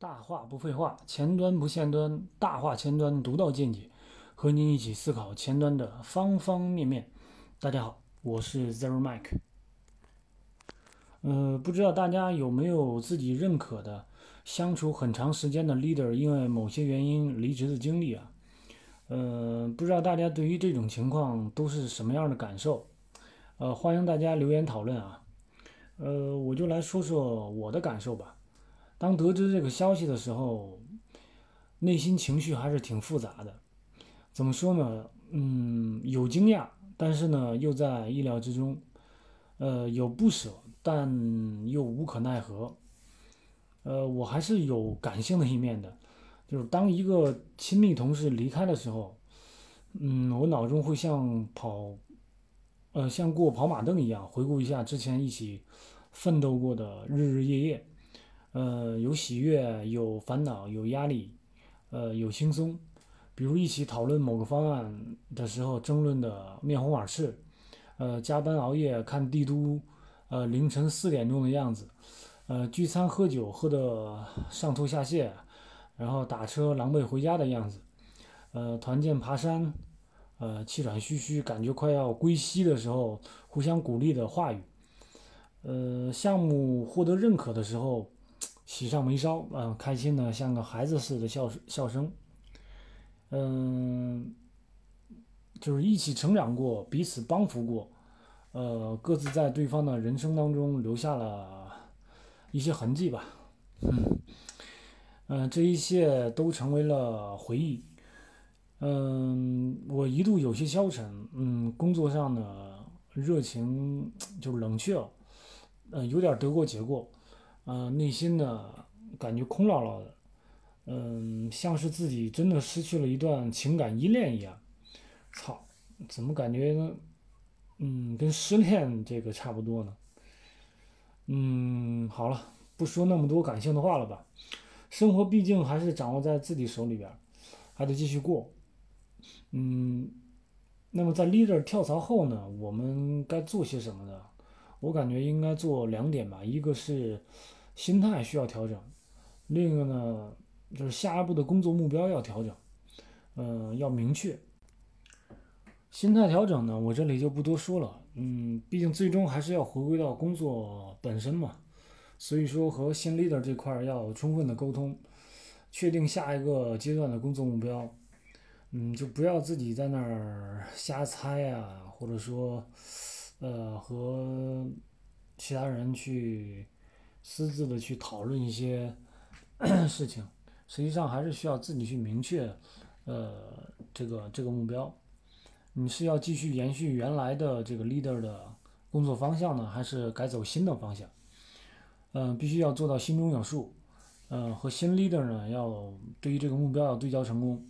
大话不废话，前端不限端，大话前端独到见解，和您一起思考前端的方方面面。大家好，我是 Zero Mike。呃，不知道大家有没有自己认可的相处很长时间的 leader，因为某些原因离职的经历啊？呃，不知道大家对于这种情况都是什么样的感受？呃，欢迎大家留言讨论啊。呃，我就来说说我的感受吧。当得知这个消息的时候，内心情绪还是挺复杂的。怎么说呢？嗯，有惊讶，但是呢，又在意料之中。呃，有不舍，但又无可奈何。呃，我还是有感性的一面的，就是当一个亲密同事离开的时候，嗯，我脑中会像跑，呃，像过跑马灯一样，回顾一下之前一起奋斗过的日日夜夜。呃，有喜悦，有烦恼，有压力，呃，有轻松。比如一起讨论某个方案的时候，争论的面红耳赤；呃，加班熬夜看帝都，呃，凌晨四点钟的样子；呃，聚餐喝酒喝得上吐下泻，然后打车狼狈回家的样子；呃，团建爬山，呃，气喘吁吁，感觉快要归西的时候，互相鼓励的话语；呃，项目获得认可的时候。喜上眉梢，嗯，开心的像个孩子似的笑笑声，嗯，就是一起成长过，彼此帮扶过，呃，各自在对方的人生当中留下了一些痕迹吧，嗯，这一切都成为了回忆，嗯，我一度有些消沉，嗯，工作上的热情就冷却了，呃，有点得过且过。呃，内心呢感觉空落落的，嗯，像是自己真的失去了一段情感依恋一样。操，怎么感觉，嗯，跟失恋这个差不多呢？嗯，好了，不说那么多感性的话了吧。生活毕竟还是掌握在自己手里边，还得继续过。嗯，那么在 leader 跳槽后呢，我们该做些什么呢？我感觉应该做两点吧，一个是。心态需要调整，另一个呢，就是下一步的工作目标要调整，嗯，要明确。心态调整呢，我这里就不多说了，嗯，毕竟最终还是要回归到工作本身嘛，所以说和新 leader 这块要充分的沟通，确定下一个阶段的工作目标，嗯，就不要自己在那儿瞎猜啊，或者说，呃，和其他人去。私自的去讨论一些 事情，实际上还是需要自己去明确，呃，这个这个目标。你是要继续延续原来的这个 leader 的工作方向呢，还是改走新的方向？嗯，必须要做到心中有数。嗯，和新 leader 呢，要对于这个目标要对焦成功。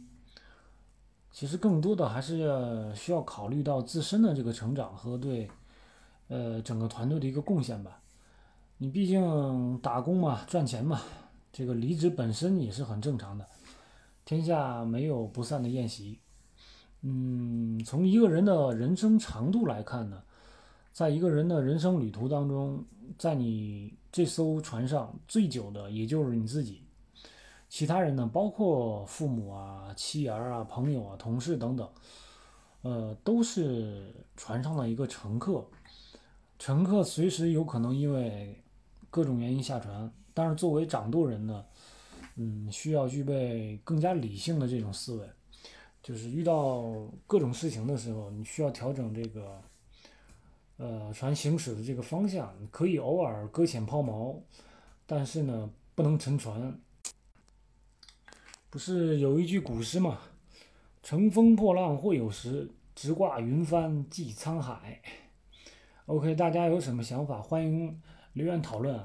其实更多的还是需要考虑到自身的这个成长和对，呃，整个团队的一个贡献吧。你毕竟打工嘛，赚钱嘛，这个离职本身也是很正常的。天下没有不散的宴席。嗯，从一个人的人生长度来看呢，在一个人的人生旅途当中，在你这艘船上最久的也就是你自己，其他人呢，包括父母啊、妻儿啊、朋友啊、同事等等，呃，都是船上的一个乘客。乘客随时有可能因为。各种原因下船，但是作为掌舵人呢，嗯，需要具备更加理性的这种思维，就是遇到各种事情的时候，你需要调整这个，呃，船行驶的这个方向，可以偶尔搁浅抛锚，但是呢，不能沉船。不是有一句古诗嘛，“乘风破浪会有时，直挂云帆济沧海。” OK，大家有什么想法？欢迎。留言讨论啊。